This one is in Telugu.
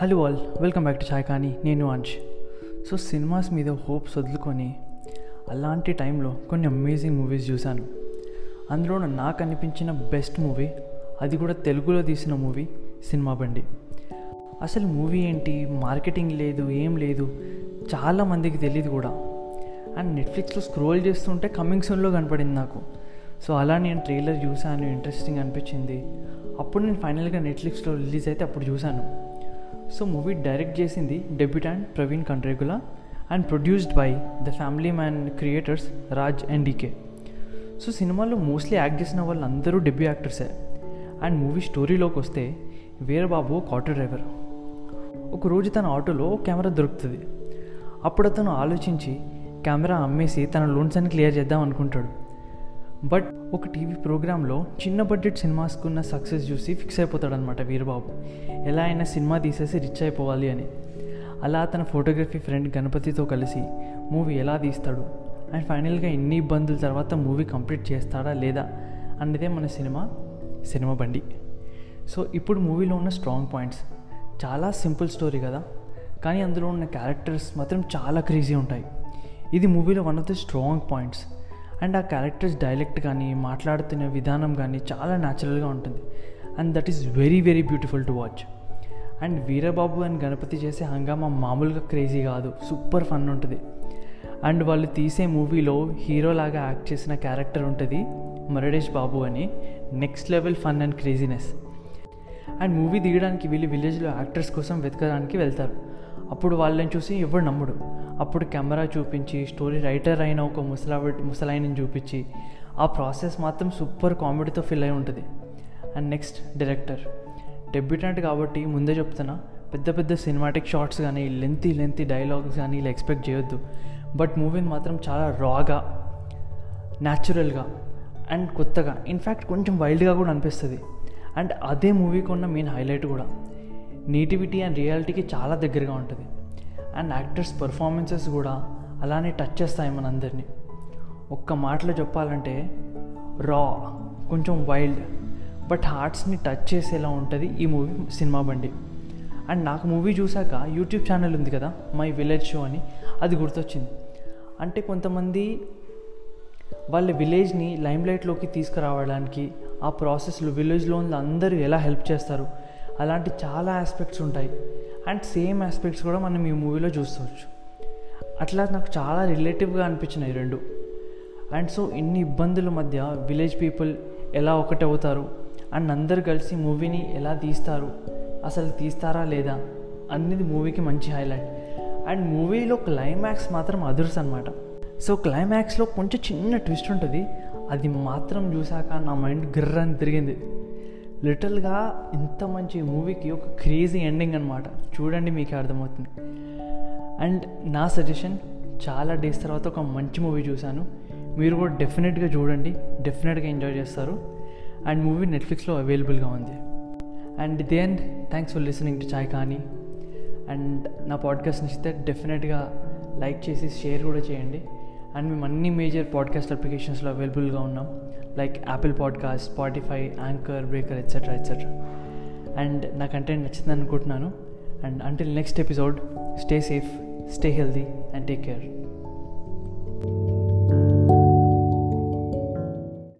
Hello all welcome back to Chai Kaani నేను అంష్ సో సినిమాస్ మీద హోప్స్ వదులుకొని అలాంటి టైంలో కొన్ని అమేజింగ్ మూవీస్ చూశాను. అందులో నాకు అనిపించిన బెస్ట్ మూవీ అది కూడా తెలుగులో తీసిన మూవీ సినిమా బండి. అసలు మూవీ ఏంటి? మార్కెటింగ్ లేదు ఏం లేదు చాలా మందికి తెలియదు కూడా. అండ్ నెట్ఫ్లిక్స్లో స్క్రోల్ చేస్తుంటే కమింగ్ సూన్లో కనపడింది నాకు. సో అలా నేను ట్రైలర్ చూశాను ఇంట్రెస్టింగ్ అనిపించింది. అప్పుడు నేను ఫైనల్గా నెట్ఫ్లిక్స్లో రిలీజ్ అయితే అప్పుడు చూశాను. సో మూవీ డైరెక్ట్ చేసింది debutante Praveen Kandregula and produced by the Family Man creators Raj and DK so సినిమాలో మోస్ట్లీ యాక్ట్ చేసిన వాళ్ళు అందరూ డెబ్యూ యాక్టర్సే. అండ్ మూవీ స్టోరీలోకి వస్తే వీరబాబు ఒక ఆటో డ్రైవర్ ఒకరోజు తన ఆటోలో కెమెరా దొరుకుతుంది. అప్పుడు అతను ఆలోచించి కెమెరా అమ్మేసి తన లోన్స్ అని క్లియర్ చేద్దాం అనుకుంటాడు. బట్ ఒక టీవీ ప్రోగ్రాంలో చిన్న బడ్జెట్ సినిమాస్కున్న సక్సెస్ చూసి ఫిక్స్ అయిపోతాడు అనమాట వీరబాబు. ఎలా అయినా సినిమా తీసేసి రిచ్ అయిపోవాలి అని. అలా తన ఫోటోగ్రఫీ ఫ్రెండ్ గణపతితో కలిసి మూవీ ఎలా తీస్తాడు? అండ్ ఫైనల్గా ఎన్ని ఇబ్బందుల తర్వాత మూవీ కంప్లీట్ చేస్తాడా లేదా? అన్నదే మన సినిమా సినిమా బండి. సో ఇప్పుడు మూవీలో ఉన్న స్ట్రాంగ్ పాయింట్స్. చాలా సింపుల్ స్టోరీ కదా? కానీ అందులో ఉన్న క్యారెక్టర్స్ మాత్రం చాలా క్రేజీ ఉంటాయి. ఇది మూవీలో one of the strong points. And ఆ క్యారెక్టర్స్ డైలెక్ట్ కానీ మాట్లాడుతున్న విధానం కానీ చాలా న్యాచురల్గా ఉంటుంది. And that is very very beautiful to watch and Veerababu and Ganapathi చేసే హంగామా మామూలుగా క్రేజీ కాదు. సూపర్ ఫన్ ఉంటుంది. అండ్ వాళ్ళు తీసే మూవీలో హీరోలాగా యాక్ట్ చేసిన క్యారెక్టర్ ఉంటుంది మురడేష్ బాబు అని. Next level fun and craziness and movie తీయడానికి వీళ్ళు విలేజ్లో యాక్టర్స్ కోసం వెతకడానికి వెళ్తారు. అప్పుడు వాళ్ళని చూసి ఎవరు నమ్ముడు. అప్పుడు కెమెరా చూపించి స్టోరీ రైటర్ అయిన ఒక ముసలావి ముసలాయిని చూపించి ఆ ప్రాసెస్ మాత్రం సూపర్ కామెడీతో ఫిల్ అయి ఉంటుంది. And next director. డెబ్యూటెంట్ కాబట్టి ముందే చెప్తున్నా పెద్ద పెద్ద సినిమాటిక్ షార్ట్స్ కానీ లెంతీ లెంతీ డైలాగ్స్ కానీ ఇలా ఎక్స్పెక్ట్ చేయొద్దు. బట్ మూవీని మాత్రం చాలా రాగా న్యాచురల్గా అండ్ కొత్తగా ఇన్ఫ్యాక్ట్ కొంచెం వైల్డ్గా కూడా అనిపిస్తుంది. అండ్ అదే మూవీకి ఉన్న మెయిన్ హైలైట్ కూడా. నేటివిటీ అండ్ రియాలిటీకి చాలా దగ్గరగా ఉంటుంది. అండ్ యాక్టర్స్ పర్ఫార్మెన్సెస్ కూడా అలానే టచ్ చేస్తాయి మనందరినీ. ఒక్క మాటలో చెప్పాలంటే రా కొంచెం వైల్డ్ బట్ హార్ట్స్ని టచ్ చేసేలా ఉంటుంది ఈ మూవీ సినిమా బండి. అండ్ నాకు మూవీ చూశాక యూట్యూబ్ ఛానల్ ఉంది కదా మై విలేజ్ షో అని అది గుర్తొచ్చింది. అంటే కొంతమంది వాళ్ళ విలేజ్ని లైమ్లైట్లోకి తీసుకురావడానికి ఆ ప్రాసెస్లో విలేజ్లో ఉన్న అందరూ ఎలా హెల్ప్ చేస్తారు అలాంటి చాలా ఆస్పెక్ట్స్ ఉంటాయి. అండ్ సేమ్ ఆస్పెక్ట్స్ కూడా మనం ఈ మూవీలో చూసుకోవచ్చు అట్లా నాకు చాలా రిలేటివ్గా అనిపించినాయి రెండు. అండ్ సో ఇన్ని ఇబ్బందుల మధ్య విలేజ్ పీపుల్ ఎలా ఒకటవుతారు అండ్ అందరు కలిసి మూవీని ఎలా తీస్తారు? అసలు తీస్తారా లేదా? అన్నది మూవీకి మంచి హైలైట్ అండ్ మూవీలో క్లైమాక్స్ మాత్రం అదుర్స్ అనమాట సో క్లైమాక్స్లో కొంచెం చిన్న ట్విస్ట్ ఉంటుంది. అది మాత్రం చూశాక నా మైండ్ గిర్రని తిరిగింది. లిటిల్గా ఇంత మంచి మూవీకి ఒక క్రేజీ ఎండింగ్ అనమాట చూడండి మీకు అర్థమవుతుంది. అండ్ నా సజెషన్ చాలా డేస్ తర్వాత ఒక మంచి మూవీ చూశాను. మీరు కూడా డెఫినెట్గా చూడండి డెఫినెట్గా ఎంజాయ్ చేస్తారు. అండ్ మూవీ నెట్ఫ్లిక్స్లో అవైలబుల్గా ఉంది. And then thanks for listening to Chai Kaani and నా పాడ్కాస్ట్ నచ్చితే డెఫినెట్గా లైక్ చేసి షేర్ కూడా చేయండి. అండ్ మేము అన్ని మేజర్ పాడ్కాస్ట్ అప్లికేషన్స్లో అవైలబుల్గా ఉన్నాం. Like Apple podcast Spotify anchor breaker etcetera etcetera and నా కంటెంట్ నచ్చింది అనుకుంటున్నాను. And until next episode stay safe stay healthy and take care